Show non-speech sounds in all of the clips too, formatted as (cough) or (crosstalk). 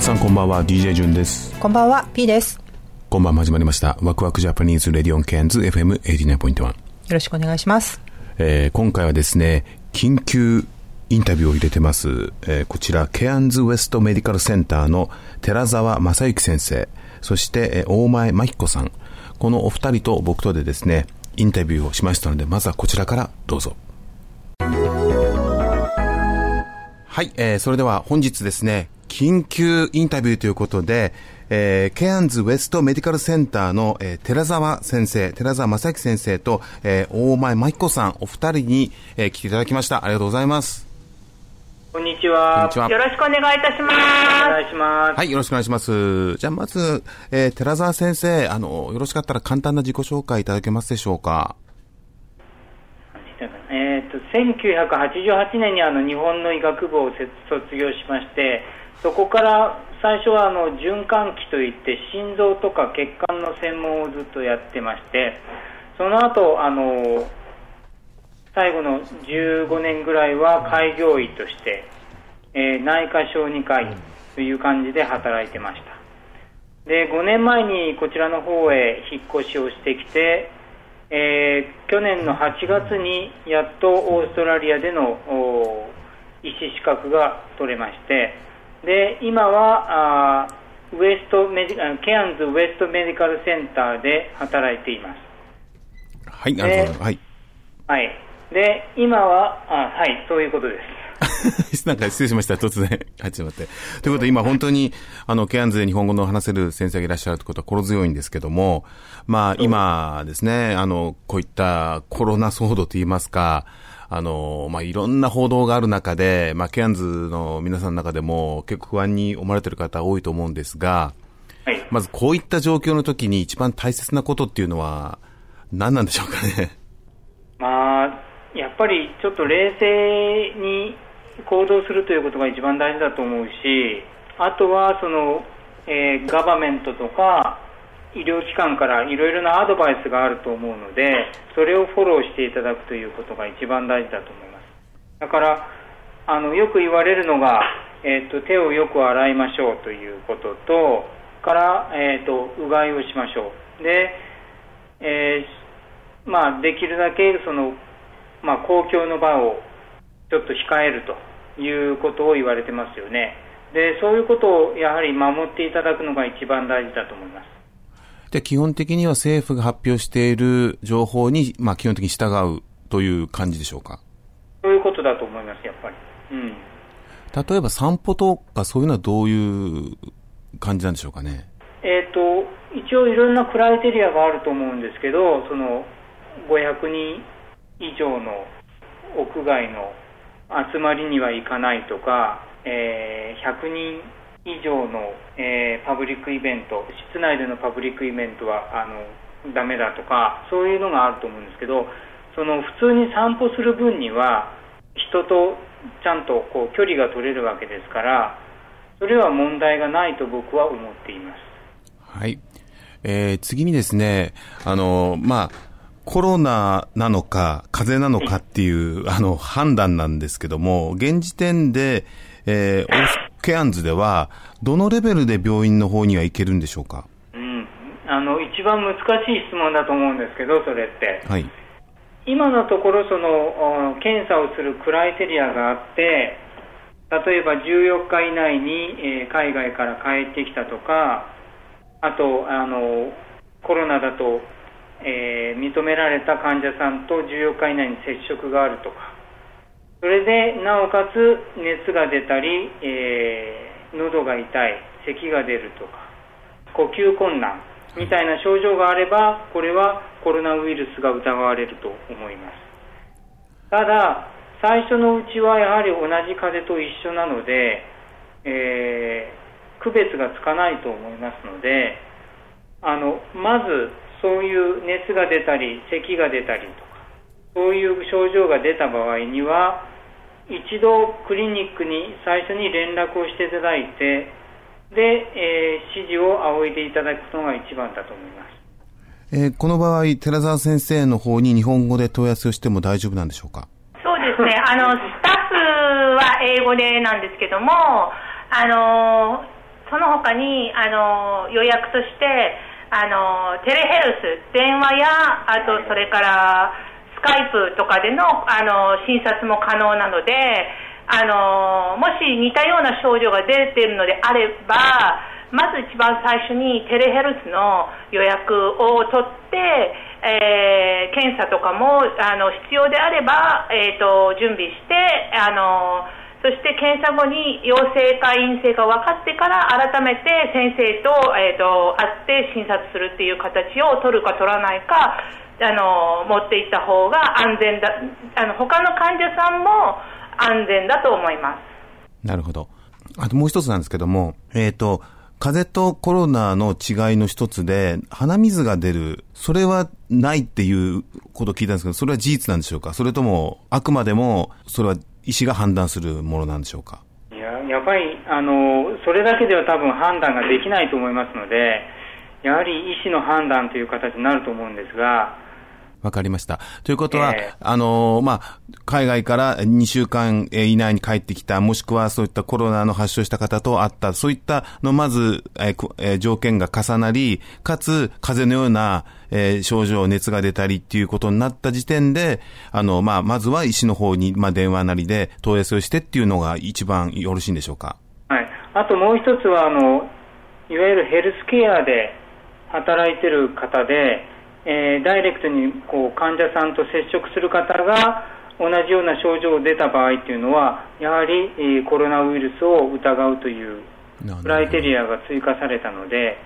皆さんこんばんは。DJ ジュンです。こんばんは、P です。今晩も始まりました。ワクワクジャパニーズレディオンケアンズ FM89.1 よろしくお願いします。えー今回はですね緊急インタビューを入れてます、えーこちらケアンズウエストメディカルセンターの寺澤正幸先生。そして、えー大前真彦さん。このお二人と僕とでですねインタビューをしましたのでまずはこちらからどうぞ。はい、えーそれでは本日ですね、緊急インタビューということで、えーケアンズウエストメディカルセンターの、えー寺澤先生、寺澤正幸先生と、えー大前真彦さん、お二人に、えー来ていただきました。ありがとうございます。こんにちは。こんにちはよろしくお願いいたします。お願いします。はい、よろしくお願いします。じゃあまず、えー寺澤先生、あの、よろしかったら簡単な自己紹介いただけますでしょうか？えっ、と、1988年にあの日本の医学部をせ卒業しまして、そこから最初はあの循環器といって心臓とか血管の専門をずっとやってまして、その後、あの、最後の15年ぐらいは開業医として、えー内科小児科医という感じで働いてました。で5年前にこちらの方へ引っ越しをしてきて、えー去年の8月にやっとオーストラリアでの医師資格が取れましてで今はあーウエストメディあケアンズウエストメディカルセンターで働いています。はい、ありがとうございます。はい。はい、で今はあはいそういうことです。(laughs) なんか失礼しました。突然入ってしまって。ということで今本当に、あの、ケアンズで日本語の話せる先生がいらっしゃるということは心強いんですけども、まあ今ですね、あの、こういったコロナ騒動といいますか、あの、まあいろんな報道がある中で、まあケアンズの皆さんの中でも結構不安に思われている方多いと思うんですが、はいまずこういった状況の時に一番大切なことっていうのは何なんでしょうかね？(laughs) まあ、やっぱりちょっと冷静に行動するということが一番大事だと思うし、あとはその、えーガバメントとか医療機関からいろいろなアドバイスがあると思うので、それをフォローしていただくということが一番大事だと思います。だから、あのよく言われるのが、えー、と手をよく洗いましょうということと、から、えー、とうがいをしましょう。で、えーまあ、できるだけその、まあ、公共の場をちょっと控えるということを言われてますよね。で、そういうことをやはり守っていただくのが一番大事だと思います。で、基本的には政府が発表している情報に、まあ基本的に従うという感じでしょうか？そういうことだと思います、やっぱり。うん。例えば散歩とかそういうのはどういう感じなんでしょうかね？えっ、と、一応いろんなクライテリアがあると思うんですけど、その500人以上の屋外の集まりには行かないとか、えー100人以上の、えーパブリックイベント、室内でのパブリックイベントはあのダメだとか、そういうのがあると思うんですけど、その普通に散歩する分には、人とちゃんとこう距離が取れるわけですから、それは問題がないと僕は思っています。はい。えー、次にですね、あの、まあ、コロナなのか、風邪なのかっていう、あの、判断なんですけども、現時点で、えー、ケアンズでは、どのレベルで病院の方には行けるんでしょうか？うん、あの一番難しい質問だと思うんですけど、それって。はい。今のところその、お検査をするクライテリアがあって、例えば14日以内に、えー海外から帰ってきたとか、あとあのコロナだとえー認められた患者さんと14日以内に接触があるとか、それでなおかつ熱が出たり、えー喉が痛い、咳が出るとか、呼吸困難みたいな症状があれば、これはコロナウイルスが疑われると思います。ただ、最初のうちはやはり同じ風邪と一緒なので、えー区別がつかないと思いますので、あのまずそういう熱が出たり、咳が出たりとか、そういう症状が出た場合には、一度クリニックに最初に連絡をしていただいて、で、えー指示を仰いでいただくのが一番だと思います。えーこの場合、寺澤先生の方に日本語で問い合わせをしても大丈夫なんでしょうか？そうですね、あのスタッフは英語でなんですけども、あのその他にあの予約としてあの、テレヘルス、電話や、あとそれからスカイプとかでのあの診察も可能なので、あのもし似たような症状が出ているのであれば、まず一番最初にテレヘルスの予約を取って、えー検査とかもあの必要であれば、えー、と準備してあの、そして検査後に陽性か陰性か分かってから、改めて先生と,、えー、と会って診察するっていう形を取るか取らないか、あの持っていった方が安全だ、あの他の患者さんも安全だと思います。なるほど。あともう一つなんですけども、えっ、と、風邪とコロナの違いの一つで、鼻水が出る、それはないっていうことを聞いたんですけど、それは事実なんでしょうか？それとも、あくまでも、それは医師が判断するものなんでしょうか？いややっぱりあのそれだけでは多分判断ができないと思いますので、やはり医師の判断という形になると思うんですが、わかりました。ということは、ええ。あのーまあ、海外から2週間えー以内に帰ってきた、もしくはそういったコロナの発症した方と会った、そういったの、まず、えー条件が重なり、かつ、風邪のような、えー症状、熱が出たりっていうことになった時点で、あの、まあ、まずは医師の方に、まあ、電話なりで問い合わせをしてっていうのが一番よろしいんでしょうか？はい、あともう一つはあの、いわゆるヘルスケアで働いてる方で、えーダイレクトにこう患者さんと接触する方が同じような症状が出た場合っていうのは、やはり、えーコロナウイルスを疑うというクライテリアが追加されたので、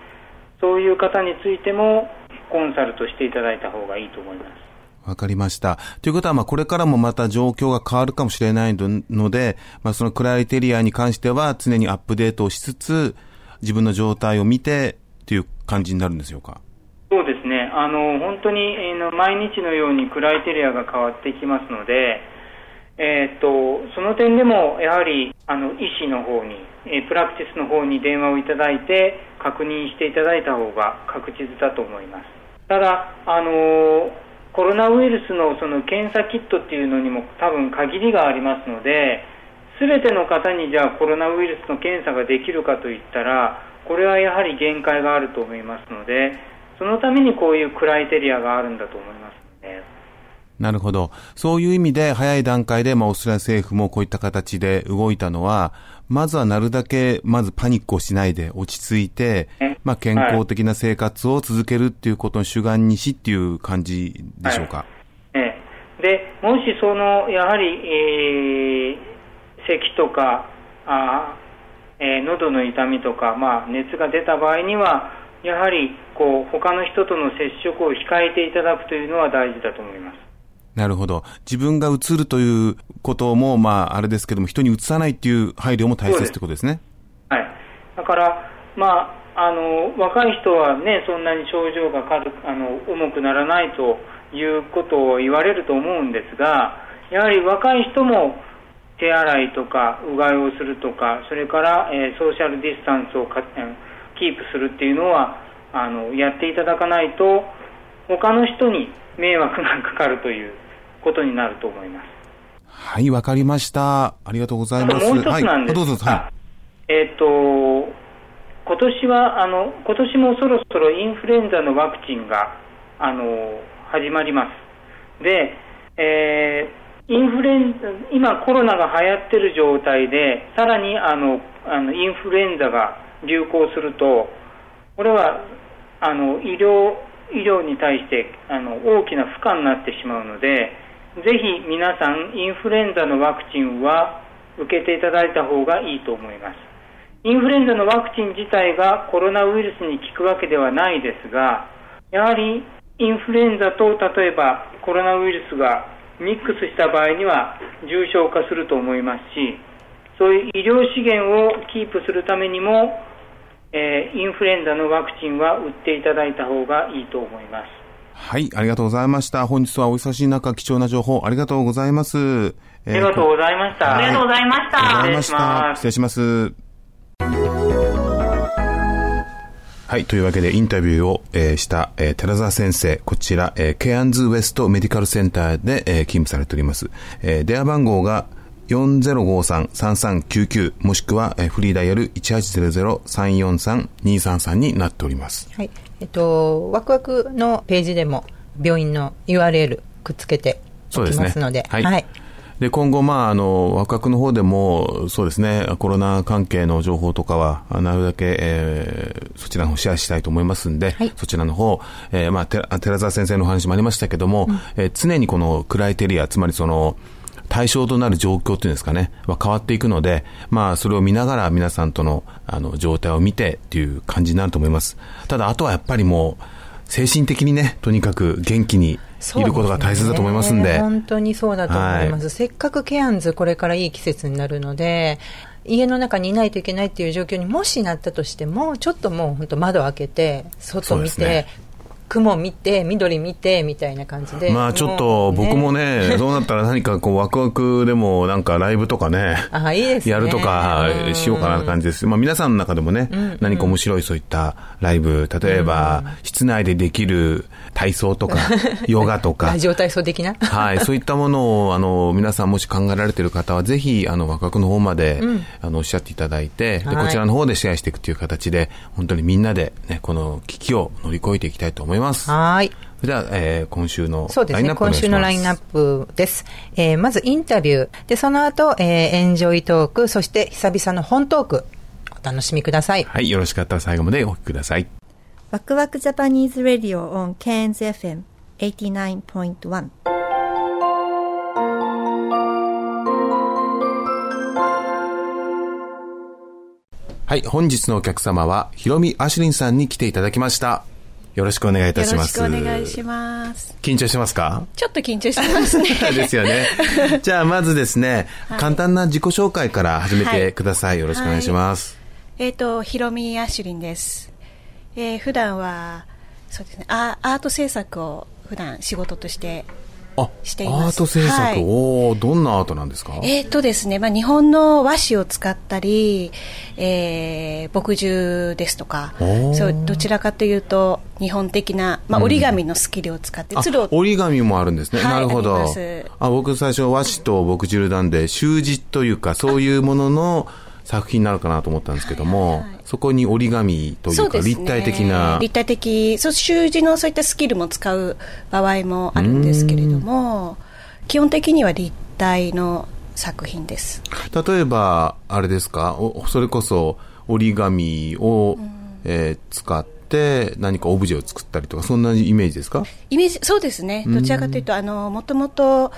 そういう方についてもコンサルトしていただいた方がいいと思います。わかりました。ということは、まあ、これからもまた状況が変わるかもしれないので、まあ、そのクライテリアに関しては常にアップデートをしつつ、自分の状態を見てっていう感じになるんでしょうか？そうですね、あの本当に、えーの毎日のようにクライテリアが変わってきますので、えーとその点でもやはりあの医師の方に、えープラクティスの方に電話をいただいて、確認していただいた方が確実だと思います。ただ、あのコロナウイルスのその検査キットっていうのにも多分限りがありますので、すべての方にじゃあコロナウイルスの検査ができるかといったら、これはやはり限界があると思いますので、そのためにこういうクライテリアがあるんだと思います、なるほど。そういう意味で早い段階で、まあ、オーストラリア政府もこういった形で動いたのは、まずはなるだけ、まずパニックをしないで落ち着いてえ、まあ、健康的な生活を続けるっていうことを主眼にしっていう感じでしょうか？ええでもしそのやはり、えー咳とかあー、えー喉の痛みとか、まあ、熱が出た場合には、やはりこう他の人との接触を控えていただくというのは大事だと思います。なるほど。自分が移るということも、まあ、あれですけども、人に移さないっていう配慮も大切ってことですね。はい、だから、まあ、あの若い人は、ね、そんなに症状が軽くあの重くならないということを言われると思うんですが、やはり若い人も手洗いとか、うがいをするとか、それから、えーソーシャルディスタンスをかえーキープするっていうのはあのやっていただかないと、他の人に迷惑がかかるということになると思います。はい、わかりました。ありがとうございます。もう一つなんですはい、どうぞ、はえっ、と、今年は、あの、今年もそろそろインフルエンザのワクチンが、あの、始まります。で、えーインフルエンザ、今コロナが流行ってる状態で、さらにあの、あの、インフルエンザが流行すると、これは、あの、医療医療に対してあの大きな負荷になってしまうのでぜひ皆さんインフルエンザのワクチンは受けていただいた方がいいと思いますインフルエンザのワクチン自体がコロナウイルスに効くわけではないですがやはりインフルエンザと例えばコロナウイルスがミックスした場合には重症化すると思いますしそういう医療資源をキープするためにも、えーインフルエンザのワクチンは打っていただいた方がいいと思います。はい、ありがとうございました。本日はお忙しい中、貴重な情報ありがとうございます。えありがとうございました。ありがとうございました。ありがとうございまし失礼したます失礼します。はい。というわけで、インタビューを、えーした、えー寺澤先生、こちら、えーケアンズウエストメディカルセンターで、えー勤務されております。えー電話番号が4053-3399もしくは、えーフリーダイヤル1800-343-233になっております。はい。えっと、ワクワクのページでも病院の URL くっつけておき。ますので、はい。はい。で、今後、まあ、あの、ワクワクの方でも、そうですね、コロナ関係の情報とかは、あなるだけ、えーそちらの方シェアしたいと思いますんで、はいそちらの方、えーまあ、て寺澤先生のお話もありましたけども、えー常にこのクライテリア、つまりその、対象となる状況っていうんですかね、は変わっていくので、まあ、それを見ながら皆さんとの、あの、状態を見てっていう感じになると思います。ただ、あとはやっぱりもう、精神的にね、とにかく元気にいることが大切だと思いますんで、本当にそうだと思います、はせっかくケアンズ、これからいい季節になるので、家の中にいないといけないっていう状況にもしなったとしても、ちょっともう本当、窓開けて、外見て、ね雲見て、緑見てみたいな感じで、まあちょっと僕もね、(laughs) そうなったら何かこうワクワクでもなんかライブとかね、あいいですね。やるとかしようかなって感じです。まあ皆さんの中でもね、何か面白いそういったライブ、例えば室内でできる体操とか、(laughs) ヨガとか。ラ、ジオ体操的な？はい、そういったものを、あの、皆さんもし考えられている方は、ぜひ、あの、ワクワクの方まで、あの、おっしゃっていただいて、こちらの方でシェアしていくという形で、本当にみんなで、ね、この危機を乗り越えていきたいと思います。はーい。それでは、えー今週のそうですね。ラインナップお願今いします週のラインナップです。えーまずインタビュー。で、その後、えーエンジョイトーク、そして久々の本トーク。お楽しみください。はい、よろしかったら最後までお聞きください。ワクワクジャパニーズ・ラディオ on Cairns FM 89.1はい、本日のお客様は、ひろみアシュリンさんに来ていただきました。よろしくお願いいたします。よろしくお願いします。緊張してますか？ちょっと緊張してますね。ですよね。(laughs) じゃあ、まずですね、簡単な自己紹介から始めてください。よろしくお願いします。えっ、と、ひろみアシュリンです。えー普段は、そうですね、アアート制作を普段仕事としてあ、しています。アート制作、はい。おおどんなアートなんですか？えっ、とですね、まあ、日本の和紙を使ったり、えー墨汁ですとかそうどちらかというと日本的な、まあ、折り紙のスキルを使って、あ鶴を折り紙もあるんですね。はいなるほど。あ。僕最初和紙と墨汁なんで、習字というか、そういうものの作品になるかなと思ったんですけども、そこに折り紙というか、立体的な。立体的。そう習字のそういったスキルも使う場合もあるんですけれども基本的には立体の作品です。例えば、あれですか、おそれこそ折り紙を、えー使って何かオブジェを作ったりとか、そんなイメージですか？イメージそうですね。どちらかというとあのもともと、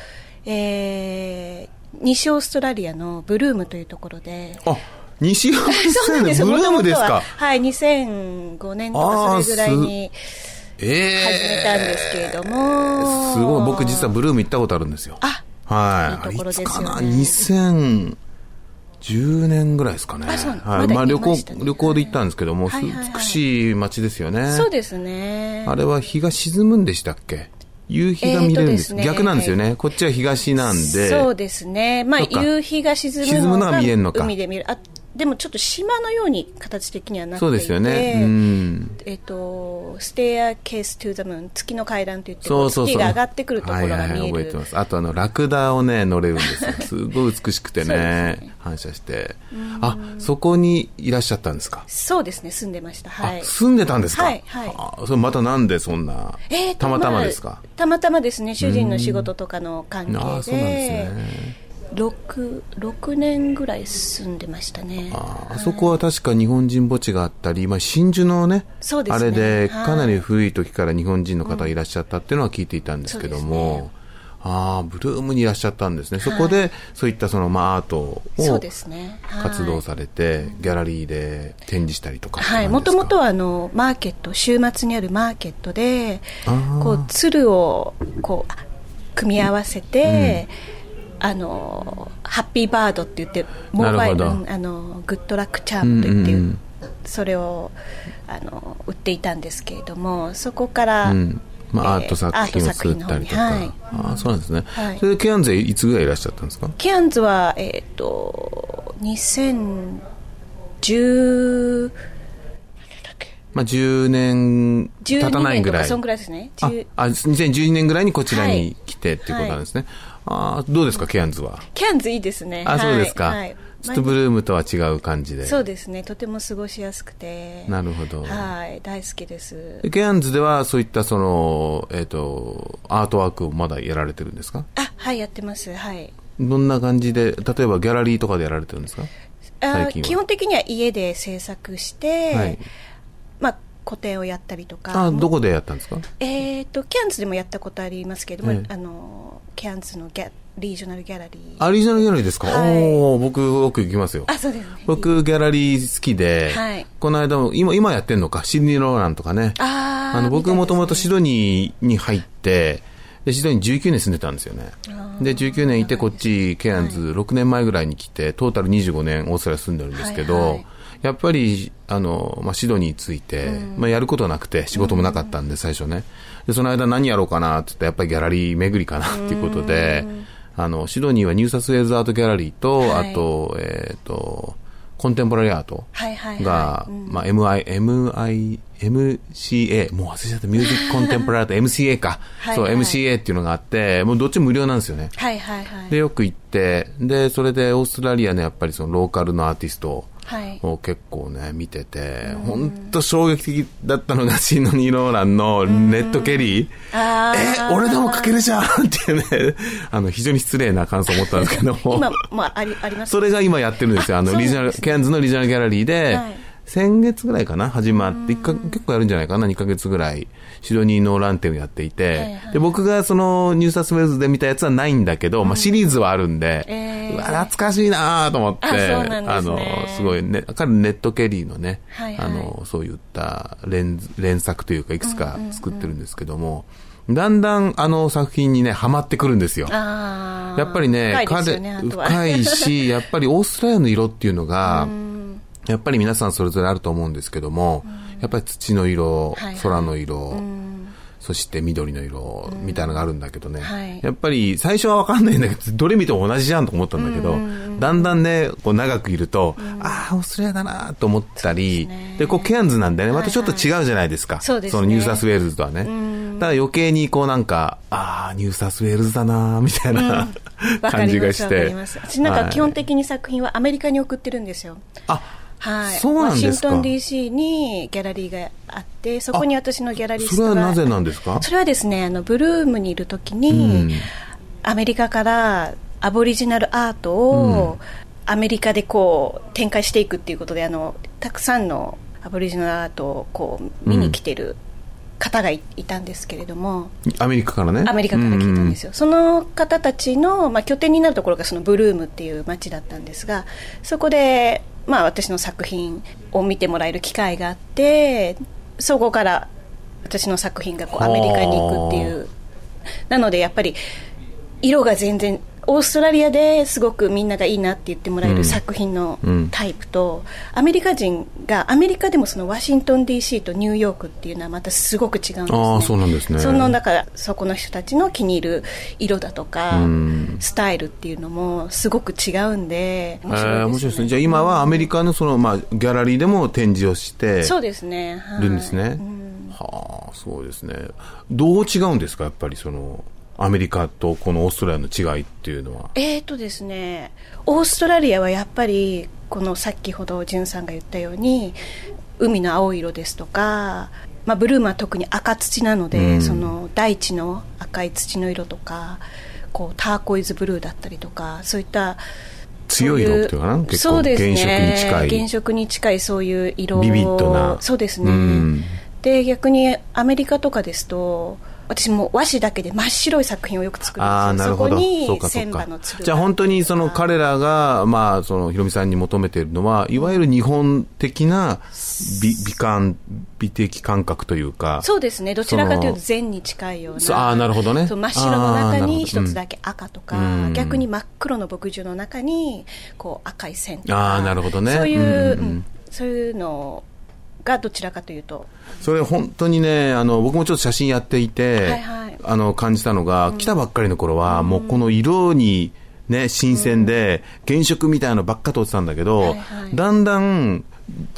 えー西オーストラリアのブルームというところであ、西尾そうなんですブルームですか？はい2005年とかそれぐらいにえ始めたんですけれども、すごい。僕実はブルーム行ったことあるんですよ。あはい。いいところですよねあれいつかな ?2010 年ぐらいですかね。あそうはい。まあ旅行旅行で行ったんですけども、美しい街ですよね。そうですねあれは日が沈むんでしたっけ？夕日が見れるんです,、逆なんですよね。こっちは東なんで。そうですね、まあ、夕日が沈むのがのが見えるのか海で見るあでもちょっと島のように形的にはなっていてそうですよね。うん。えっと、ステアケーストゥザムーン月の階段といってそうそうそう。月が上がってくるところがはいはいはい、見える覚えてます。あとあの、ラクダをね、乗れるんですよ。(laughs) すごい美しくてね、反射して。あ、そこにいらっしゃったんですか？そうですね住んでましたはいあ住んでたんですか？はいはいあそれまたなんでそんな、えーとたまたまあですか、たまたまですね主人の仕事とかの関係でああそうなんですね 6, 6年ぐらい住んでましたね。ああそこは確か日本人墓地があったり、まあ、真珠のねそうですね。あれではい。かなり古い時から日本人の方がいらっしゃったっていうのは聞いていたんですけども、ああブルームにいらっしゃったんですね、そこでそういったその、まあ、アートを活動されて、ギャラリーで展示したりとかはい、もともとはあのマーケット週末にあるマーケットでこう鶴をこう組み合わせて、あのハッピーバードって言ってモバイルあのグッドラックチャームと言って、うんうんうん。それをあの売っていたんですけれどもそこから、うん。まあ、アえート作品を作ったりとか、アート作品の方にああそうなんですね、はい。それでケアンズへいつぐらいいらっしゃったんですか？ケアンズは、えっと2010まあ、10年経たないぐらい。12年とかそんぐらいですね。あ10あ、2012年ぐらいにこちらにはい。来てっていうことなんですね。ああ、どうですか、ケアンズは？ケアンズいいですね。あ、そうですか。はい。はい。ちょっとブルームとは違う感じで。そうですね。とても過ごしやすくて。なるほど。はい。大好きです。ケアンズではそういったその、えっ、と、アートワークをまだやられてるんですか？あはいやってます。はい。どんな感じで、例えばギャラリーとかでやられてるんですか？あ最近は。基本的には家で制作して、はい。まあ個展をやったりとか。あ、どこでやったんですか？えっ、とケアンズでもやったことありますけれども、ええ。あのケアンズのギャリージョナルギャラリー。アリジナルギャラリーですか、はい。おお僕よく行きますよ。あそうですね。僕、ギャラリー好きで、はい。この間も、今、今やってんのか、シドニー・ローランとかね。あーの、僕もともとシドニーに入って、で、シドニー19年住んでたんですよね。で、19年いて、こっち、ケアンズ6年前ぐらいに来て、トータル25年オーストラリア住んでるんですけど、はいはいやっぱり、あの、まあ、シドニー着いて、まあ、やることなくて、仕事もなかったんで、最初ね。で、その間何やろうかなって言って、やっぱりギャラリー巡りかなっていうことで、あの、シドニーはニューサウスウェールズアートギャラリーと、はい。あと、えっ、と、コンテンポラリーアートが、うん。まあ、MI、MCA、もう忘れちゃった、ミュージアムコンテンポラリーアート、(laughs) MCA か。そう、はいはい MCA っていうのがあって、もうどっちも無料なんですよね。はいはいはい。で、よく行って、で、それでオーストラリアのやっぱりそのローカルのアーティストはいを結構ね、見てて、本当衝撃的だったのがシドニー・ノーランのネッド・ケリー。あー。え、俺でも書けるじゃんっていうね、(laughs) あの、非常に失礼な感想を持ったんですけども。今、まあ、ありあります。それが今やってるんですよ。あの、リージョナル、ケアンズのリージョナルギャラリーで、はい先月ぐらいかな始まって、一か結構やるんじゃないかな ?2 ヶ月ぐらい、シドニー・ノーラン展をやっていて、で、僕がその、ニューサウスウェールズで見たやつはないんだけど、まあシリーズはあるんで、えー。うわ、懐かしいなと思って、あの、すごいね、彼ネットケリーのね、あの、そういった連連作というか、いくつか作ってるんですけども、だんだんあの作品にね、ハマってくるんですよ。やっぱりね、深いですよねあとは。深いし、やっぱりオーストラリアの色っていうのが、やっぱり皆さんそれぞれあると思うんですけども、やっぱり土の色、はいはい。空の色、そして緑の色、みたいなのがあるんだけどね、はい。やっぱり最初はわかんないんだけど、どれ見ても同じじゃんと思ったんだけど、だんだんね、こう長くいると、ああ、オーストラリアだなと思ったり、でこうケアンズなんでね、またちょっと違うじゃないですか。そうですね。のニューサウスウェールズとはね。だから余計にこうなんか、ああ、ニューサウスウェールズだなみたいな、(laughs) 感じがして。私なんか基本的に作品はアメリカに送ってるんですよ。あ、はい、そうなんですか。ワシントン DC にギャラリーがあってそこに私のギャラリスト、それはなぜなんですか？それはですねあのブルームにいる時に、うん。アメリカからアボリジナルアートを、アメリカでこう展開していくっていうことであのたくさんのアボリジナルアートをこう見に来てる方がい,、たんですけれども。アメリカからね。アメリカから聞いたんですよ。よ、その方たちの、まあ、拠点になるところがそのブルームっていう街だったんですがそこで、まあ、私の作品を見てもらえる機会があってそこから私の作品がこうアメリカに行くっていう。なのでやっぱり色が全然オーストラリアですごくみんながいいなって言ってもらえうん。る作品のうん。タイプと、アメリカ人がアメリカでもそのワシントン DC とニューヨークっていうのはまたすごく違うんですね。ああ、そうなんですね。そのだからそこの人たちの気に入る色だとか、うん。スタイルっていうのもすごく違うんでえー面白いですね。じゃあ今はアメリカのその、まあ、ギャラリーでも展示をしてそうですね、はい。るんですね。はあ、そうですね。どう違うんですか？やっぱりその、アメリカとこのオーストラリアの違いっていうのは？えーとですねオーストラリアはやっぱりこの先ほどじゅんさんが言ったように海の青色ですとか、まあ、ブルームは特に赤土なので、うん。その大地の赤い土の色とかこうターコイズブルーだったりとかそういった強い色っていうかな？結構そうですね原色に近い。原色に近いそういう色ビビッドな。そうですね、うん。で逆にアメリカとかですと私も和紙だけで真っ白い作品をよく作るんですよ。ああ、なるほど。そこにそうか、そうか。じゃあ本当にその彼らが、まあ、その、ひろみさんに求めているのは、いわゆる日本的な美、美観、美的感覚というか。そうですね。どちらかというとそ禅に近いような。あーなるほどね。真っ白の中に一つだけ赤とか、うん。逆に真っ黒の牧場の中にこう赤い線とか。あーなるほどね。そういう、うんそういうのがどちらかというと。それ本当にね、あの、僕もちょっと写真やっていて、はいはい。あの、感じたのが、来たばっかりの頃は、もうこの色に、ね、新鮮で、原色みたいなのばっか通ってたんだけど、はいはい。だんだん、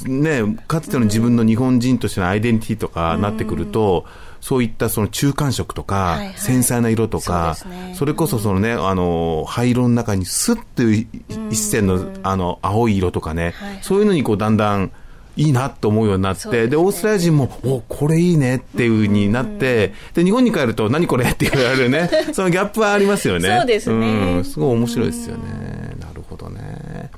ね、かつての自分の日本人としてのアイデンティティとかなってくると、そういったその中間色とか、はいはい。繊細な色とか、そね。それこそそのね、あの、灰色の中にスッという一線の、あの、青い色とかね、はいはい。そういうのにこうだんだん、いいなと思うようになって、で,、ね。オーストラリア人も、おこれいいねっていう風になって、で、日本に帰ると、何これって言われるね、(laughs) そのギャップはありますよね。そうですね。うんすごい面白いですよね。なるほどね。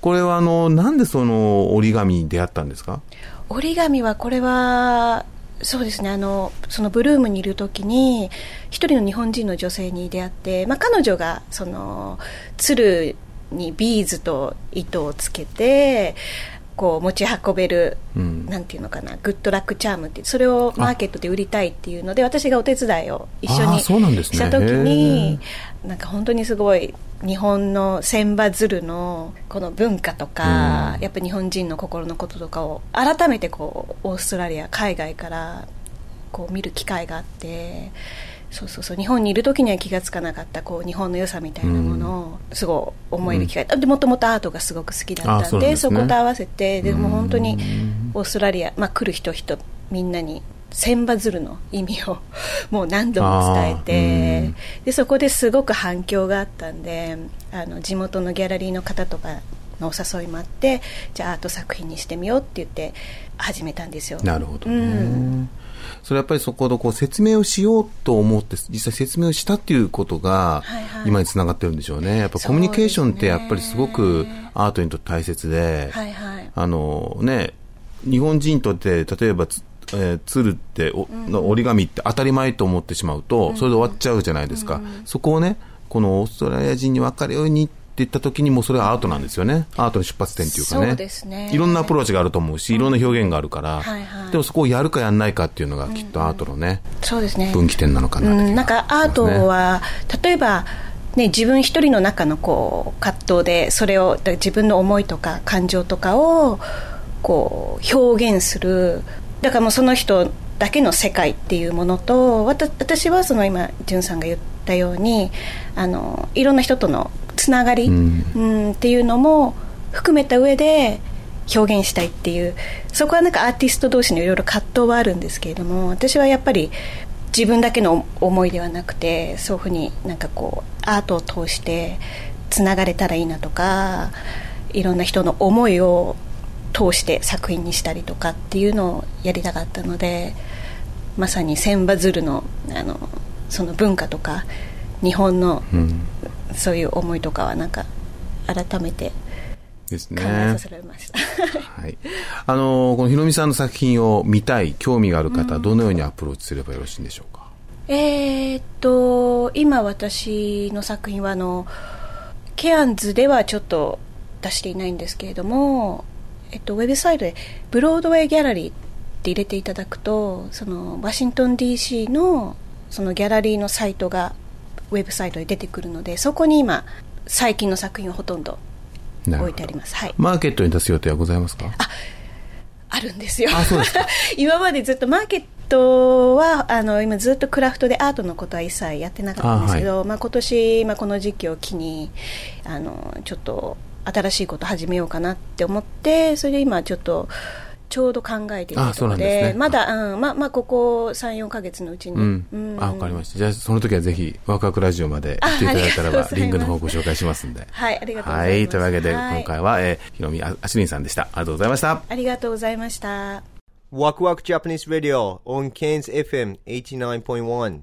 これは、あの、なんでその折り紙に出会ったんですか？折り紙はこれはそうですねあのそのブルームにいる時に一人の日本人の女性に出会って、まあ、彼女がその鶴にビーズと糸をつけてこう持ち運べる、うん。なんていうのかなグッドラックチャームってそれをマーケットで売りたいっていうので私がお手伝いを一緒あーにそうなんね。した時になんか本当にすごい日本の千羽鶴のこの文化とか、うん。やっぱ日本人の心のこととかを改めてこうオーストラリア海外からこう見る機会があってそうそうそう。日本にいる時には気がつかなかったこう日本の良さみたいなものをすごい思える機会、でもともとアートがすごく好きだあったんでね。そこと合わせてでも本当にうん。オーストラリア、まあ、来る人人みんなに千羽鶴の意味を (laughs) もう何度も伝えてでそこですごく反響があったんであの地元のギャラリーの方とかのお誘いもあってじゃあアート作品にしてみようって言って始めたんですよ。なるほどね。うんそれやっぱりそこでこう説明をしようと思って、実際説明をしたっていうことが今につながってるんでしょうね。やっぱコミュニケーションってやっぱりすごくアートにとって大切で、はいはい。あのね、日本人にとって、例えばつ、えー鶴ってお、の折り紙って当たり前と思ってしまうと、それで終わっちゃうじゃないですか。そこをね、このオーストラリア人に分かるようにって言った時にもうそれはアートなんですよね。アートの出発点っていうかね。そうですね。いろんなアプローチがあると思うし、いろんな表現があるから、はいはい。でもそこをやるかやんないかっていうのがきっとアートのね、そうですね。分岐点なのかなって気がうん、なんかアートは、例えば、ね、自分一人の中のこう葛藤でそれをだ自分の思いとか感情とかをこう表現する。だからもうその人だけの世界っていうものと私はその今潤さんが言ったようにあのいろんな人とのつながり、うん。うんっていうのも含めた上で表現したいっていう。そこはなんかアーティスト同士のいろいろ葛藤はあるんですけれども私はやっぱり自分だけの思いではなくてそういうふうになんかこうアートを通してつながれたらいいなとかいろんな人の思いを通して作品にしたりとかっていうのをやりたかったのでまさに千羽鶴のあのその文化とか日本のうんそういう思いとかはなんか改めてです考えねさ。せられました、はい。あの、このひろみさんの作品を見たい、興味がある方はどのようにアプローチすればよろしいんでしょうか？えーっと今私の作品はあのケアンズではちょっと出していないんですけれども、えっと、ウェブサイトでブロードウェイギャラリーって入れていただくとそのワシントン DC のそのギャラリーのサイトがウェブサイトで出てくるのでそこに今最近の作品をほとんど置いてあります。はい。マーケットに出す予定はございますか？あるんですよ。あそうですか。(laughs) 今までずっとマーケットはあの今ずっとクラフトでアートのことは一切やってなかったんですけどまあ、今年、まあ、この時期を機にあのちょっと新しいこと始めようかなって思ってそれで今ちょっとちょうど考えているあそうところでなんですねまだ、うんままあ、ここ34か月のうちに、うん。うんあ、わかりました。じゃあ、その時はぜひ、ワクワクラジオまで来ていただいたらばリングの方ご紹介しますんで。はいありがとうございますはい。というわけで、はい今回は、えーひろみああしりんさんでした。ありがとうございました。ありがとうございました。Waku Waku Japanese Radio on Cairns FM 89.1.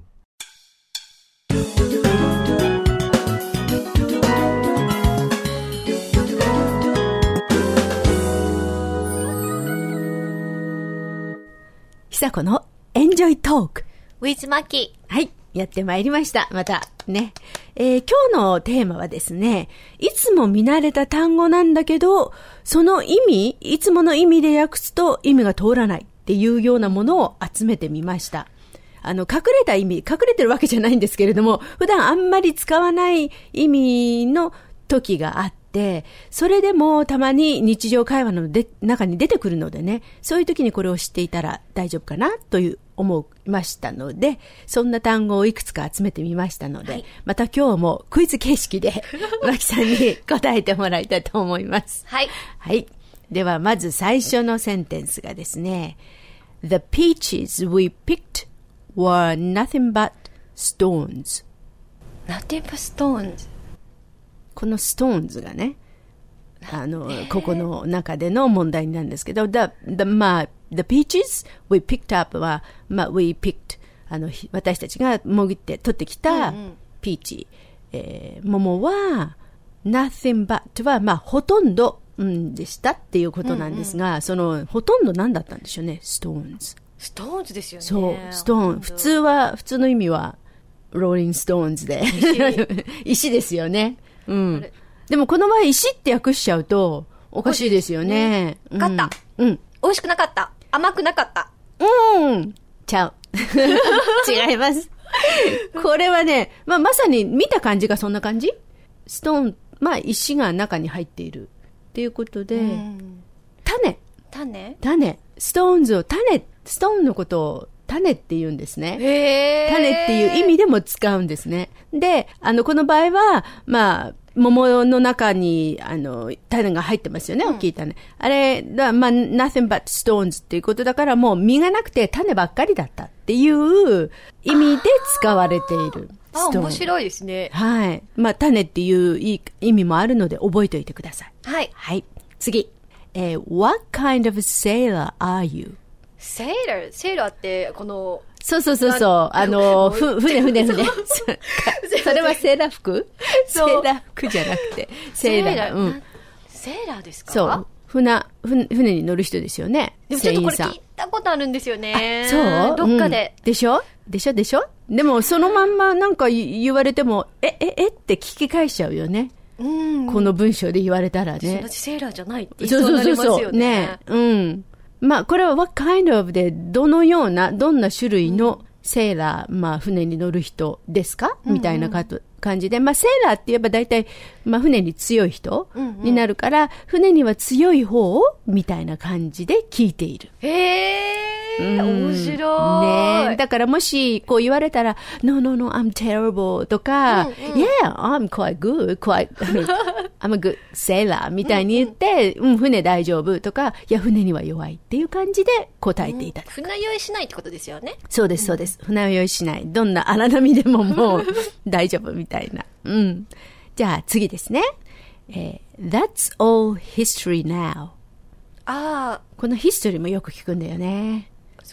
久子のエンジョイトーク。ウィズマキ。はい。やってまいりました。また。ね。えー今日のテーマはですね、いつも見慣れた単語なんだけど、その意味、いつもの意味で訳すと意味が通らないっていうようなものを集めてみました。あの、隠れた意味、隠れてるわけじゃないんですけれども、普段あんまり使わない意味の時があって、それでもたまに日常会話ので中に出てくるのでね、そういう時にこれを知っていたら大丈夫かなという思いましたので、そんな単語をいくつか集めてみましたので、また今日もクイズ形式で、(laughs) マキさんに答えてもらいたいと思います。はい。はい。では、まず最初のセンテンスがですね、The peaches we picked were nothing but stones. Nothing but stones. この stones がね、あの、ここの中での問題なんですけど、the, the, まあ、the peaches we picked up は、まあ、we picked あの、ひ私たちがもぎって取ってきたピーチ、えー桃は、nothing but は、まあ、ほとんど、うん、でしたっていうことなんですが、その、ほとんど何だったんでしょうね、stones。 stones ですよね。そう、 stone。普通は、普通の意味は、ローリングストーンズで。(laughs) 石ですよね。うん。でもこの場合、石って訳しちゃうと、おかしいですよね。わかった。うん。美味しくなかった。甘くなかった。うん。ちゃう。(laughs) 違います。これはね、まあ、まさに見た感じがそんな感じ？ストーン、まあ、石が中に入っている。っていうことで、種。種？種。ストーンズを種、ストーンのことを種って言うんですね。種っていう意味でも使うんですね。で、あの、この場合は、まあ、桃の中に、あの、種が入ってますよね、大きい種。あれ、だまあ、nothing but stones っていうことだから、もう実がなくて種ばっかりだったっていう意味で使われている。あ、面白いですね。はい。まあ、種っていう意味もあるので覚えておいてください。はい。はい。次。えー what kind of sailor are you? セーラー、セーラーって、この、そうそうそうそう。あの、ふ、船船船。(laughs) それはセーラー服？セそうーラー服じゃなくて、セーラー。う。なんセーラーですか？そう。船、船船に乗る人ですよね。でもちょっとこれ船員聞いたことあるんですよね。そう？どっかで。うんでしょ？でしょ？でしょ？でも、そのまんまなんか言言われても、え、え、え？って聞き返しちゃうよね。うん。この文章で言われたらね同。じセーラーじゃないって言いそそううになりますそうそうそう。よね。ねうん。まあ、これは what kind of で、どのような、どんな種類のセーラー、まあ、船に乗る人ですか？みたいなかと感じで。まあ、セーラーって言えば大体、まあ、船に強い人になるから、船には強い方を、みたいな感じで聞いている。へー、うん面白い。ねえだからもし、こう言われたら、no, no, no, I'm terrible とか、yeah, I'm quite good, quite, (laughs) I'm a good sailor みたいに言って、うん、船大丈夫とか、いや、船には弱いっていう感じで答えていただく。船酔いしないってことですよね。そうです、そうです。船を用意しない。どんな荒波でももう大丈夫みたいな。うん。じゃあ次ですね。えー That's all history now. あこのヒストリーもよく聞くんだよね。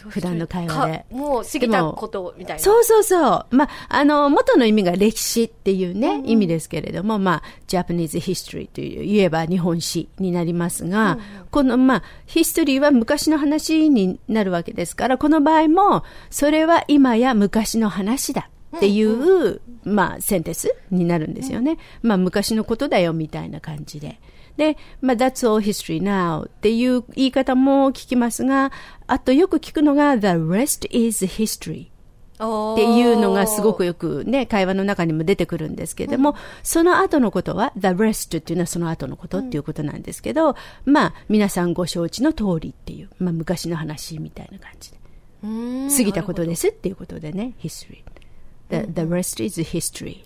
普段の会話でか。もう過ぎたことみたいな。そうそうそう。まあ、あの、元の意味が歴史っていうね、意味ですけれども、まあ、Japanese history という、言えば日本史になりますが、この、まあ、ヒストリーは昔の話になるわけですから、この場合も、それは今や昔の話だ。っていう、まあ、センテンスになるんですよね。まあ、昔のことだよ、みたいな感じで。で、まあ、that's all history now っていう言い方も聞きますが、あとよく聞くのが the rest is history っていうのがすごくよくね、会話の中にも出てくるんですけれども、その後のことは the rest っていうのはその後のことっていうことなんですけど、まあ、皆さんご承知の通りっていう、まあ、昔の話みたいな感じで。過ぎたことですっていうことでね、history。The, the rest is history.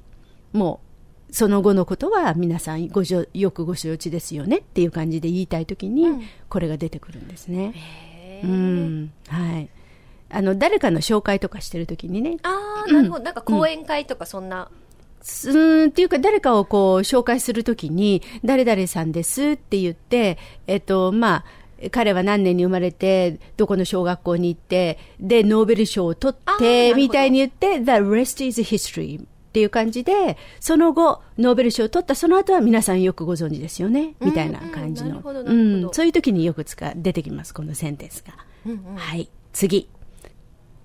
もう、その後のことは皆さんごよくご承知ですよねっていう感じで言いたいときに、これが出てくるんですね。うん。はい。あの、誰かの紹介とかしてるときにね。ああ、なるほど。なんか講演会とかそんな。すーんっていうか、誰かをこう、紹介するときに、誰々さんですって言って、えっと、まあ、彼は何年に生まれて、どこの小学校に行って、で、ノーベル賞を取って、みたいに言って、The rest is history っていう感じで、その後、ノーベル賞を取ったその後は皆さんよくご存知ですよね、みたいな感じの。うんそういう時によく使う、出てきます、このセンテンスが。はい。次。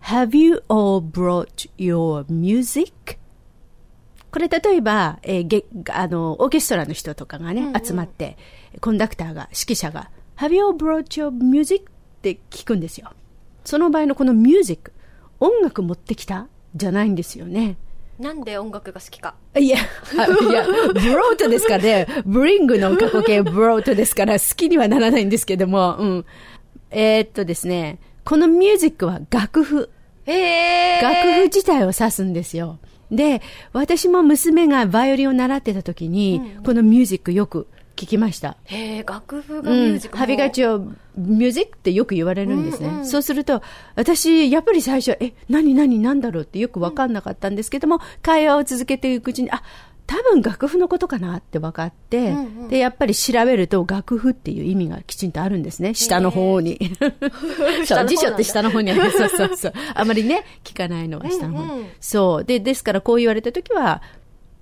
Have you all brought your music? これ例えば、えーげあの、オーケストラの人とかがね、集まって、コンダクターが、指揮者が、Have you all brought your music? って聞くんですよ。その場合のこのミュージック、音楽持ってきた？じゃないんですよね。なんで音楽が好きか。いや、あいや、(laughs) ブロートですからね、ブリングの過去形ブロートですから好きにはならないんですけども、うん。えーっとですね、このミュージックは楽譜。へー楽譜自体を指すんですよ。で、私も娘がバイオリンを習ってた時に、このミュージックよく聞きました。へー楽譜がミュージックも。ハビガチをミュージックってよく言われるんですね。そうすると、私、やっぱり最初、え、何何何だろうってよくわかんなかったんですけども、会話を続けていくうちに、あ、多分楽譜のことかなって分かって、で、やっぱり調べると楽譜っていう意味がきちんとあるんですね。下の方に。(laughs) そう、辞書って下の方にある。そうそうそう。あまりね、聞かないのは下の方に。そう。で、ですからこう言われたときは、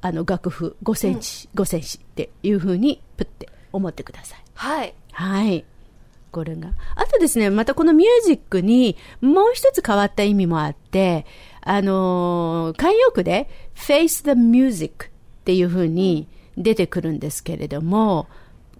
あの、楽譜5センチ、5センチっていうふうに、プって思ってください。はい。はい。これが。あとですね、またこのミュージックにもう一つ変わった意味もあって、あのー慣用句で face the music っていう風に出てくるんですけれども、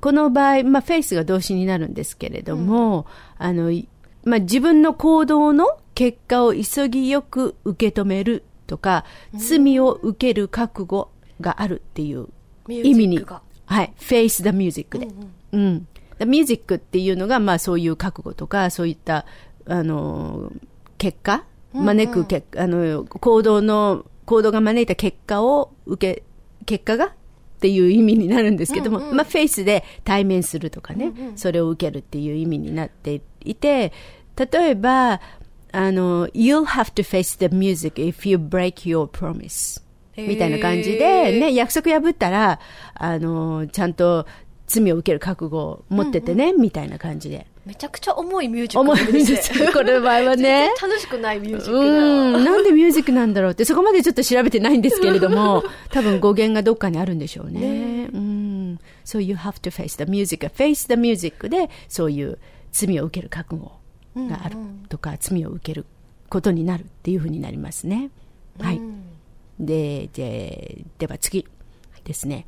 この場合、まあ、face が動詞になるんですけれども、あの、いまあ、自分の行動の結果を急ぎよく受け止めるとか、罪を受ける覚悟があるっていう意味に。はい。face the music で。うん。ミュージックっていうのが、まあそういう覚悟とか、そういった、あの、結果招く結果、あの、行動の、行動が招いた結果を受け、結果がっていう意味になるんですけども、まあフェイスで対面するとかね、それを受けるっていう意味になっていて、例えば、あの、you'll have to face the music if you break your promise. みたいな感じで、ね、約束破ったら、あの、ちゃんと罪を受ける覚悟を持っててね、みたいな感じで。めちゃくちゃ重いミュージック思なんうんですこれの場合はね。楽しくないミュージックうが。ん、なんでミュージックなんだろうって、そこまでちょっと調べてないんですけれども、(laughs) 多分語源がどっかにあるんでしょうね。うん。So you have to face the music. face the music で、そういう罪を受ける覚悟があるとか、罪を受けることになるっていうふうになりますね。はい。で、で、では次ですね。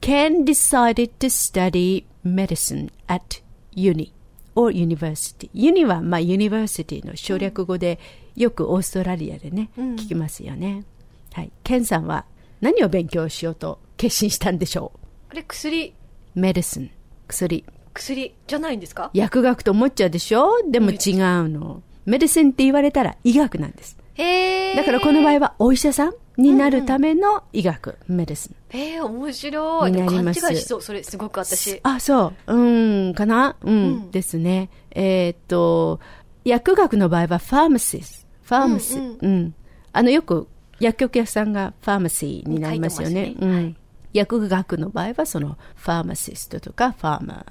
Ken decided to study medicine at uni or university. uni は、まあ、university の省略語で、よくオーストラリアでね、聞きますよね。はい。ケンさんは何を勉強しようと決心したんでしょあれ、薬、う ?medicine。薬。薬じゃないんですか？薬学と思っちゃうでしょ？でも違うの。メディシンって言われたら医学なんです。へー。だからこの場合はお医者さんになるための医学、メディシン。えー、面白い。になります違いしそう、それすごく私。あ、そう。うん、かな？うん、ですね。えーっと、薬学の場合はファーマシス。ファーマシー。うん、あの、よく薬局屋さんがファーマシーになりますよね。ねうん。薬学の場合はそのファーマシストとかファーマ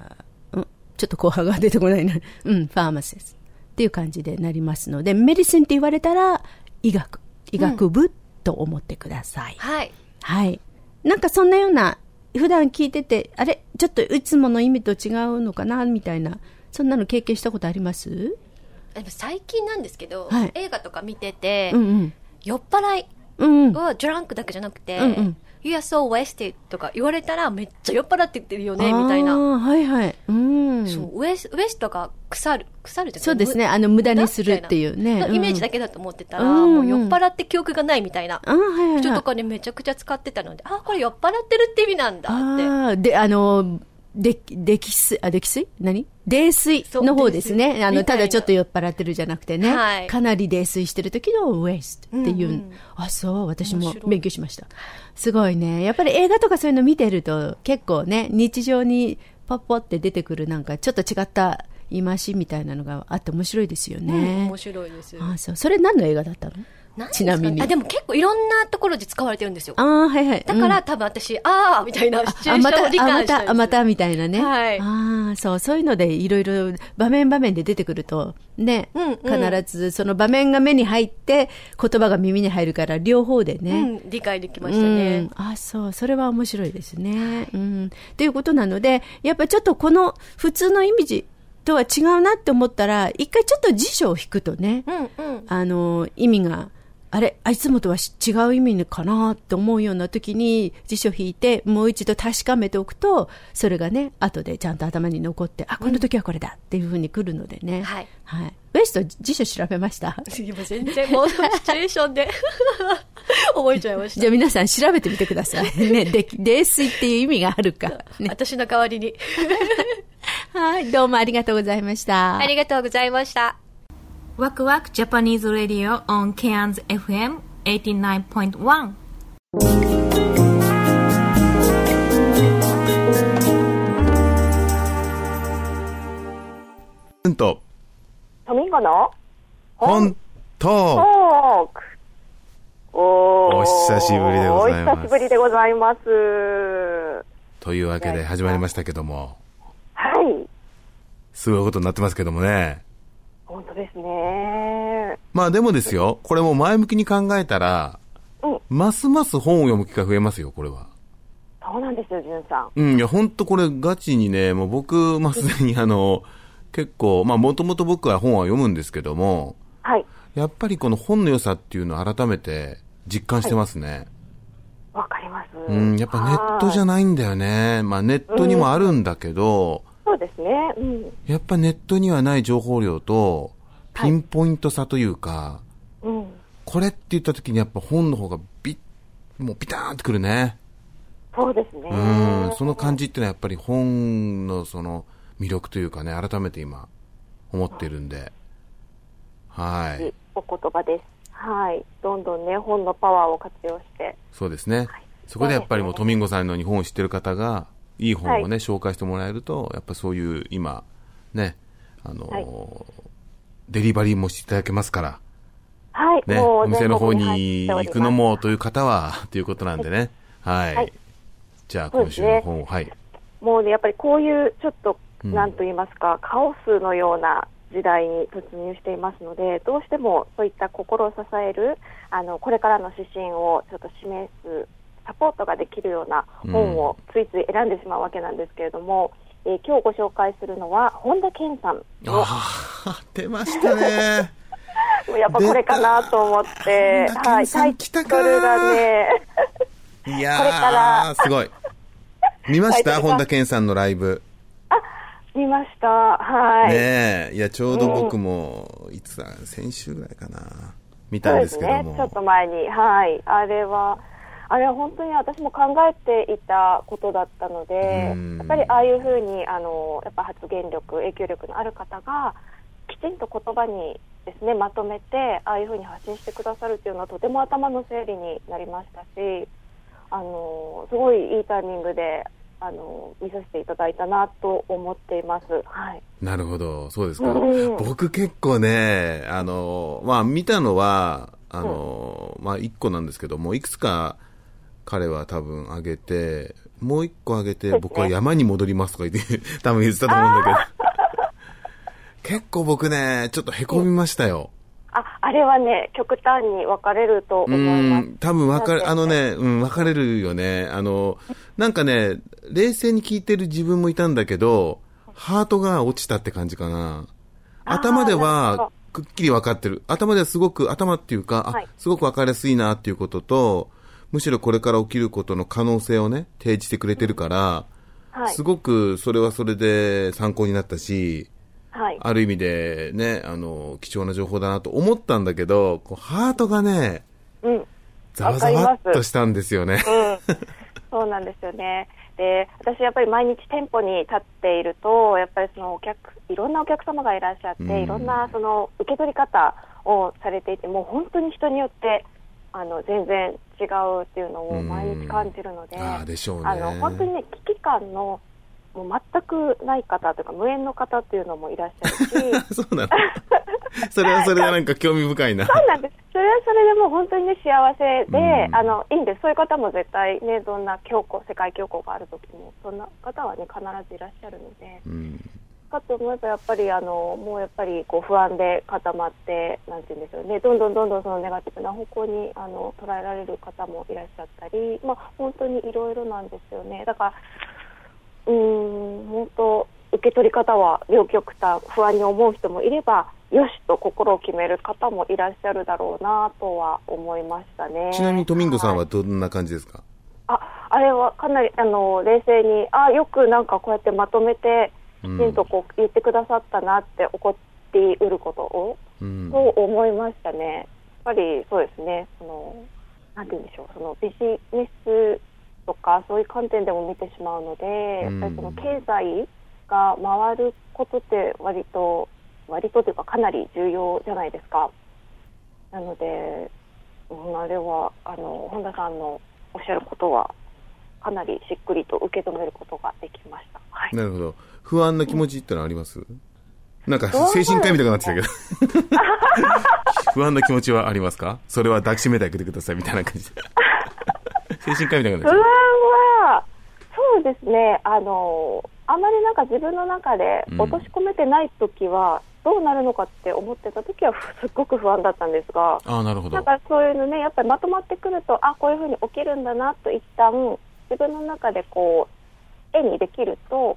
ー、うん、ちょっと後半が出てこないな。(laughs) うん、ファーマシスト。っていう感じでなりますので、メディシンって言われたら医学、医学部と思ってください。はい。はい。なんかそんなような、普段聞いてて、あれ？ちょっといつもの意味と違うのかな？みたいな、そんなの経験したことあります？最近なんですけど、はい映画とか見てて、うんうん。酔っ払いうんうん。はドランクだけじゃなくて、うんうん You are so wasted とか言われたらめっちゃ酔っ払って言ってるよね、みたいな。はいはい。うん。そう、ウエスウエストが腐る、腐るじゃないそうですね。あの、無駄にするっていうね。のイメージだけ。けだと思ってたら、もう酔っ払って記憶がないみたいなあーはいはいはい。人とかにめちゃくちゃ使ってたので、あ、これ酔っ払ってるって意味なんだって。ああ、で、あの、で、溺水、あ、溺水？何？泥酔の方ですね。あの、ただちょっと酔っ払ってるじゃなくてね。はいかなり泥酔してる時のウェストっていう。うんうんあ、そう、私も勉強しました。すごいね。やっぱり映画とかそういうの見てると、結構ね、日常にパッポって出てくるなんか、ちょっと違った言い回しみたいなのがあって面白いですようんね。面白いです。あ、そう。それ何の映画だったの？ねちなみに。あ、でも結構いろんなところで使われてるんですよ。ああ、はいはい。だから、うん多分私、あーみたいなシチュエあ、ーシまた、あ、ョンを理解ましたた、あ、また、みたいなね。はいああ、そう、そういうので、いろいろ、場面場面で出てくると、ね、うんうん必ず、その場面が目に入って、言葉が耳に入るから、両方でうね。ん、理解できましたね。うん、あそう、それは面白いですね。うん。ということなので、やっぱちょっとこの普通のイメージとは違うなって思ったら、一回ちょっと辞書を引くとね、うんうん。あの、意味が、あれ、あいつもとはし違う意味かなって思うような時に辞書引いて、もう一度確かめておくと、それがね、後でちゃんと頭に残って、あ、この時はこれだっていうふうに来るのでね。はい。はい。ウエスト辞書調べました？今全然もうシチュエーションで (laughs) 覚えちゃいました。じゃあ皆さん調べてみてください。(laughs) ね、で、泥酔っていう意味があるか。ね。私の代わりに。(laughs) はい、どうもありがとうございました。ありがとうございました。ワクワク Japanese Radio on Cairns FM 89.1うんと、トミンゴの本ト当、ーク。おーお久しぶりでございますお久しぶりでございます。というわけで始まりましたけども、はい。すごいことになってますけどもね。本当ですね。まあでもですよ、これも前向きに考えたら、うん。ますます本を読む機会増えますよ、これは。そうなんですよ、じゅんさん。うん、いや、ほんとこれガチにね、もう僕、まあ、すでにあの、結構、まあ、もともと僕は本は読むんですけども、はい。やっぱりこの本の良さっていうのを改めて実感してますね。わかります。うん、やっぱネットじゃない。ないんだよね。まあ、ネットにもあるんだけど、そうですね。うん。やっぱネットにはない情報量と、ピンポイントさというか、うん。これって言った時にやっぱ本の方がビッ、もうピターンってくるね。そうですね。うん、その感じってのはやっぱり本のその魅力というかね、改めて今思ってるんで。はい。お言葉です。はい。どんどんね、本のパワーを活用して。そうですね。そこでやっぱりもうトミンゴさんのように本を知ってる方が、いい本をね、はい紹介してもらえると、やっぱそういう今、ね、あのーはいデリバリーもしていただけますから、はい。ね、お店の方に行くのもという方は、ということなんでね。はい。はいじゃあ今週の本を、はい。もうね、やっぱりこういうちょっと、うんなんと言いますか、カオスのような時代に突入していますので、どうしてもそういった心を支える、あの、これからの指針をちょっと示す、サポートができるような本をついつい選んでしまうわけなんですけれども、えー今日ご紹介するのは、本田健さんの、ああ、出ましたね。(laughs) やっぱこれかなと思って、はい、タイトルがね、(laughs) いやこれからー、すごい。見ました？本田健さんのライブ。見ました。はい。ねえ。いや、ちょうど僕も、いつだ、先週ぐらいかな。見たんですけどそうですね、ちょっも。と前に、はい、あれは、あれは本当に私も考えていたことだったので、うん。やっぱりああいうふうにあのやっぱ発言力、影響力のある方が、きちんと言葉にですねまとめて、ああいうふうに発信してくださるというのは、とても頭の整理になりましたし、あのすごいいいタイミングであの見させていただいたなと思っています。はい。なるほど、そうですか。うん僕結構ね、あの、まあ見たのは、あの、まあ一個なんですけども、いくつか彼は多分あげて、もう一個あげて、僕は山に戻りますとか言って、(laughs) 多分言ってたと思うんだけど。結構僕ね、ちょっと凹みましたよ。ああれはね、極端に分かれると思ういます。ん、多分分かる、なんであのね、うん、分かれるよね。あの、なんかね、冷静に聞いてる自分もいたんだけど、ハートが落ちたって感じかな。頭ではど、くっきり分かってる。頭ではすごく、頭っていうか、はいあ、すごく分かりやすいなっていうことと、むしろこれから起きることの可能性をね、提示してくれてるから、はいすごくそれはそれで参考になったし、はい。ある意味でね、あの、貴重な情報だなと思ったんだけど、こうハートがね、うん。ざわざわっとしたんですよね。うん。そうなんですよね。で、私やっぱり毎日店舗に立っていると、やっぱりそのお客、いろんなお客様がいらっしゃって、うんいろんなその受け取り方をされていて、もう本当に人によって、あの、全然違うっていうのを毎日感じるので、ああ、でしょうね。あの、本当にね、危機感の、もう全くない方というか、無縁の方っていうのもいらっしゃるし、(laughs) そうなの。(laughs) それはそれでなんか興味深いな。(laughs) そうなんです。それはそれでもう本当にね、幸せで、うんあの、いいんです。そういう方も絶対ね、どんな恐慌、世界恐慌がある時も、そんな方はね、必ずいらっしゃるので、うん。かと思えばやっぱり、あの、もうやっぱりこう不安で固まって、なんていうんでしょうね、どんどんどんどんそのネガティブな方向に、あの、捉えられる方もいらっしゃったり、まあ、本当にいろいろなんですよね。だから、うーん、本当、受け取り方は両極端不安に思う人もいればよしと心を決める方もいらっしゃるだろうなとは思いましたね。ちなみにトミンゴさんはどんな感じですか、ああれはかなりあの冷静にあよくなんかこうやってまとめてきちんとこう言ってくださったなって怒っていることを、うん。と思いましたね。やっぱりそうですね。そのなんて言うんでしょう。そのビジネスとかそういう観点でも見てしまうので、やっぱりその経済が回ることって割と割とというかかなり重要じゃないですか。なので、うん、あれはあの本田さんのおっしゃることはかなりしっくりと受け止めることができました。はい。なるほど。不安な気持ちってのはあります？なんか不安は精神科医みたいになってきたけど。(laughs) 不安な気持ちはありますか？それは抱きしめてあげてくださいみたいな感じで。(laughs) 精神科医みたいにな不安ってきはそうですねあのあまりなんか自分の中で落とし込めてない時は、どうなるのかって思ってた時は (laughs) すっごく不安だったんですがあ、なるほどなん。かそういうのねやっぱりまとまってくるとあこういうふうに起きるんだなと一旦自分の中でこう絵にできると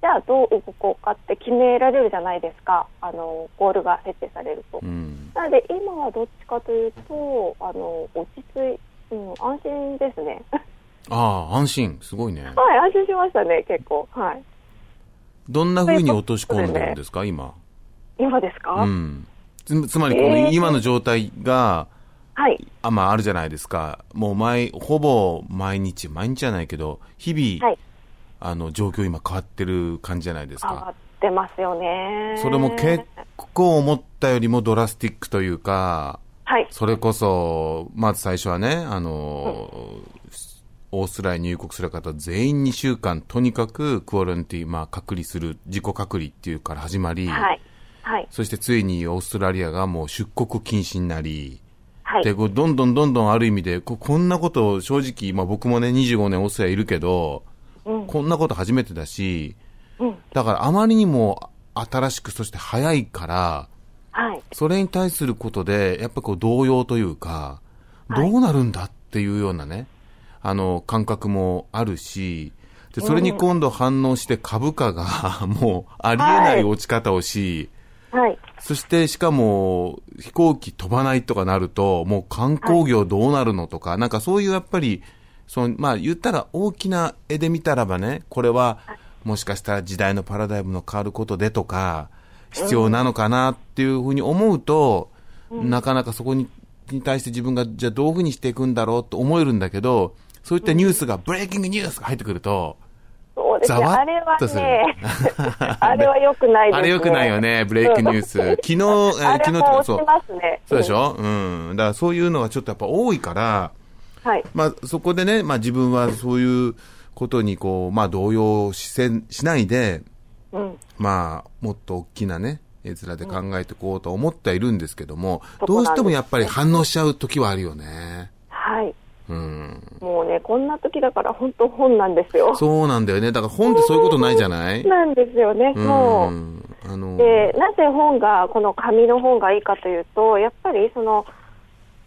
じゃあどう動こうかって決められるじゃないですかあのゴールが設定されると。うん。なので今はどっちかというとあの落ち着い、うん、安心ですね。ああ、安心。すごいね。はい、安心しましたね、結構。はい。どんな風に落とし込んでるんですか、今？今ですか、うん。つつまり、このえー今の状態が、はい。あ、まあ、あるじゃないですか。もう毎、ほぼ毎日、毎日じゃないけど、日々、はい。あの、状況今変わってる感じじゃないですか。上がってますよね。それも結構思ったよりもドラスティックというか、はい。それこそ、まず最初はね、あの、オーストラリアに入国する方全員2週間、とにかくクオランティ、まあ隔離する、自己隔離っていうから始まり、はい。はい。そしてついにオーストラリアがもう出国禁止になり、はい。で、こうどんどんどんどんある意味で、ここんなことを正直、まあ僕もね、25年オーストラリアいるけど、うん。こんなこと初めてだし、うん。だからあまりにも新しく、そして早いから、はい。それに対することで、やっぱこう動揺というか、どうなるんだっていうようなね、あの、感覚もあるし、で、それに今度反応して株価が (laughs) もうありえない落ち方をし、はい。そしてしかも飛行機飛ばないとかなると、もう観光業どうなるのとか、なんかそういうやっぱり、その、まあ言ったら大きな絵で見たらばね、これはもしかしたら時代のパラダイムの変わることでとか、必要なのかなっていうふうに思うと、なかなかそこにに対して自分がじゃあどういうふうにしていくんだろうと思えるんだけど、そういったニュースが、ブレイキングニュースが入ってくると、そうですね。あれはね、(laughs) あれは良くないですね。あれ良くないよね、ブレイクニュース。昨日、えー昨日もそう。そうでしょうん。だからそういうのがちょっとやっぱ多いから、はい。まあそこでね、まあ自分はそういうことにこう、まあ動揺しせんしないで、うん。まあもっと大きなね、絵面で考えていこうと思ってはいるんですけども、うんどうしてもやっぱり反応しちゃう時はあるよね。はい。うん。もうね、こんな時だから本当本なんですよ。そうなんだよね。だから本ってそういうことないじゃない？なんですよね、うん。そう。あの、で、なぜ本が、この紙の本がいいかというと、やっぱりその、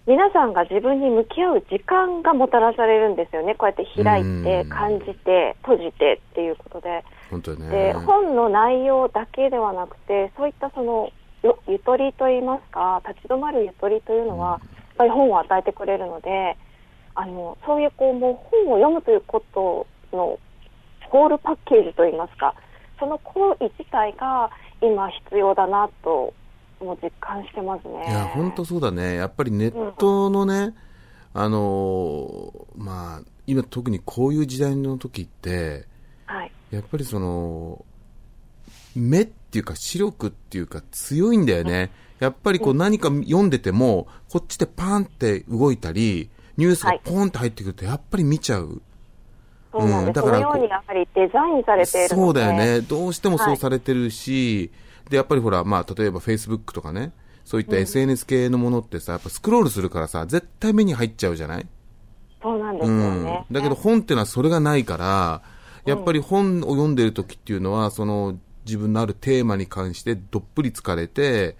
皆さんが自分に向き合う時間がもたらされるんですよね。こうやって開いて、感じて、閉じてっていうことで。本当ね。で、本の内容だけではなくて、そういったその、よゆとりといいますか、立ち止まるゆとりというのは、やっぱり本を与えてくれるので、あの、そういうこう、もう本を読むということの、ホールパッケージといいますか、その行為自体が今必要だなと、もう実感してますね。いや、本当そうだね。やっぱりネットのね、あのーまあ、今特にこういう時代の時って、はい。やっぱりその、目っていうか視力っていうか強いんだよね。やっぱりこう何か読んでても、こっちでパーンって動いたり、ニュースがポンって入ってくると、やっぱり見ちゃう。そうなんです。うんだからそのようにやはりデザインされている。そうだよね。どうしてもそうされてるし、で、やっぱりほら、まあ、例えば Facebook とかね、そういった SNS 系のものってさ、やっぱスクロールするからさ、絶対目に入っちゃうじゃない？そうなんですよね。だけど本っていうのはそれがないから、やっぱり本を読んでる時っていうのは、その自分のあるテーマに関してどっぷり疲れて、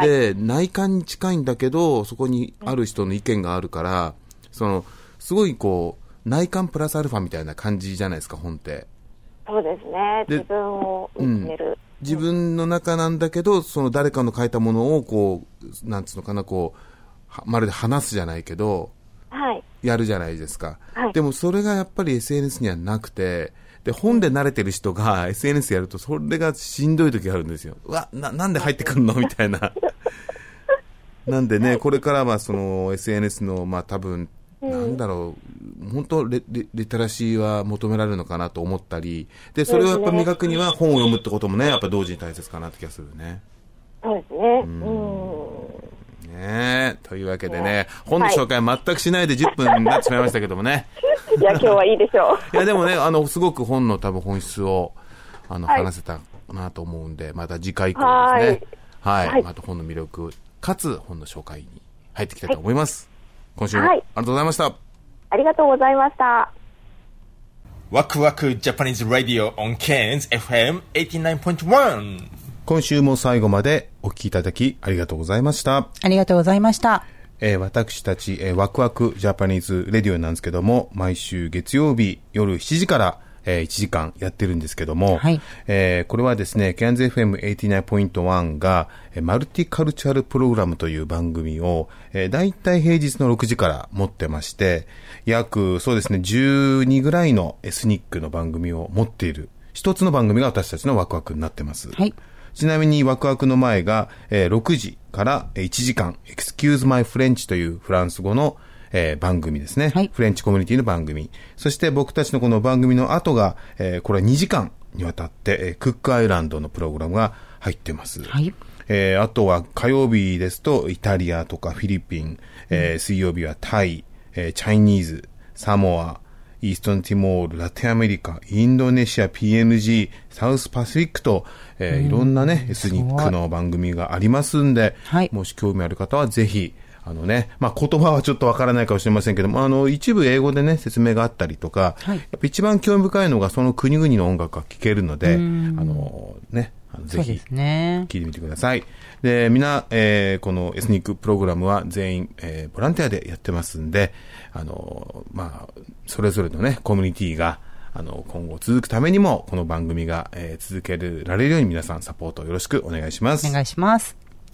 で、内観に近いんだけど、そこにある人の意見があるから、その、すごいこう、内観プラスアルファみたいな感じじゃないですか、本って。そうですね。で自分を見つめる。自分の中なんだけど、その誰かの書いたものを、こう、なんつうのかな、こう、はまるで話すじゃないけど、はい。やるじゃないですか。はいでもそれがやっぱり SNS にはなくて、で、本で慣れてる人が SNS やると、それがしんどい時があるんですよ。うわ、な、なんで入ってくるの？みたいな。(laughs) なんでね、これからはその SNS の、まあ多分、なんだろう、本当レレリテラシーは求められるのかなと思ったり、で、それをやっぱ磨くには本を読むってこともね、やっぱ同時に大切かなって気がするね。そうですね。うん。ねえ。というわけでね、本の紹介全くしないで10分になってしまいましたけどもね。いや、今日はいいでしょう。(laughs) いや、でもね、あの、すごく本の多分本質を、あの、はい話せたなと思うんで、また次回以降ですね。はい。はいまた本の魅力、かつ本の紹介に入っていきたいと思います。今週も、はいありがとうございました。ありがとうございました。ワクワク Japanese Radio on Cairns FM 89.1今週も最後までお聞きいただきありがとうございました。ありがとうございました。えー私たち、えーワクワクジャパニーズレディオなんですけども、毎週月曜日夜7時から、えー1時間やってるんですけども、えーこれはですね、キャンズ FM89.1 が、えーマルティカルチャルプログラムという番組を、えー、大体平日の6時から持ってまして、約、そうですね、12ぐらいのエスニックの番組を持っている、一つの番組が私たちのワクワクになってます。ちなみにワクワクの前が、えー6時からえー1時間、Excuse My French というフランス語の、えー番組ですね、フレンチコミュニティの番組。そして僕たちのこの番組の後が、えーこれは2時間にわたって、えークックアイランドのプログラムが入ってます。えーあとは火曜日ですとイタリアとかフィリピン、えー水曜日はタイ、えーチャイニーズ、サモア、イーストンティモール、ラテンアメリカ、インドネシア、PNG、サウスパシフィックと、えーいろんなね、エスニックの番組がありますんで、もし興味ある方はぜひ、あのね、まあ、言葉はちょっとわからないかもしれませんけども、あの、一部英語でね、説明があったりとか、やっぱ一番興味深いのがその国々の音楽が聴けるので、あうんの、ね、あのぜひ。聞いてみてください。で、みんな、えーこのエスニックプログラムは全員、えーボランティアでやってますんで、あの、まあ、それぞれのね、コミュニティが、あの、今後続くためにも、この番組が、えー続けられるように皆さんサポートよろしくお願いします。お願いします。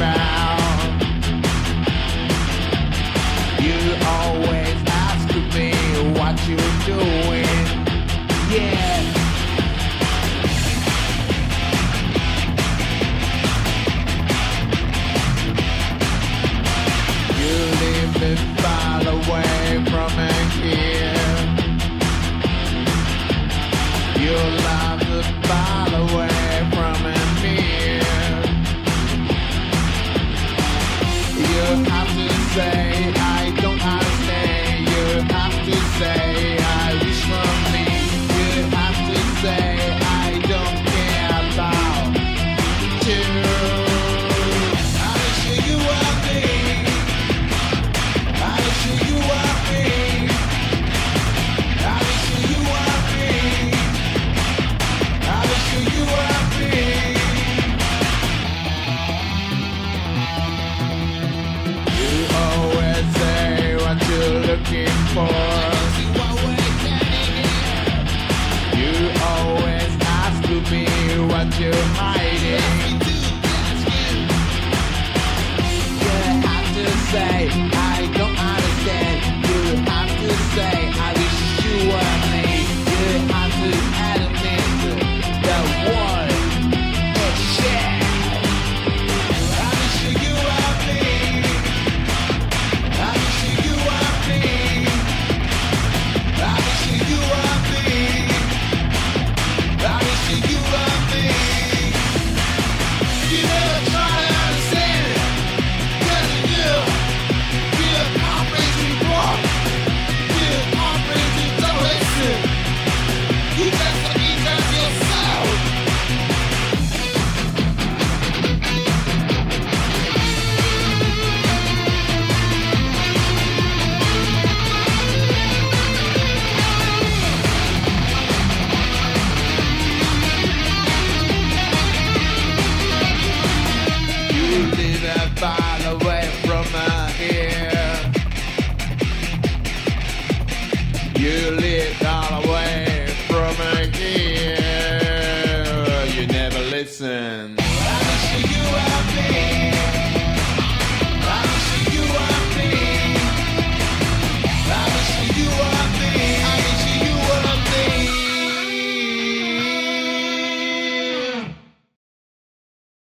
back. Bye.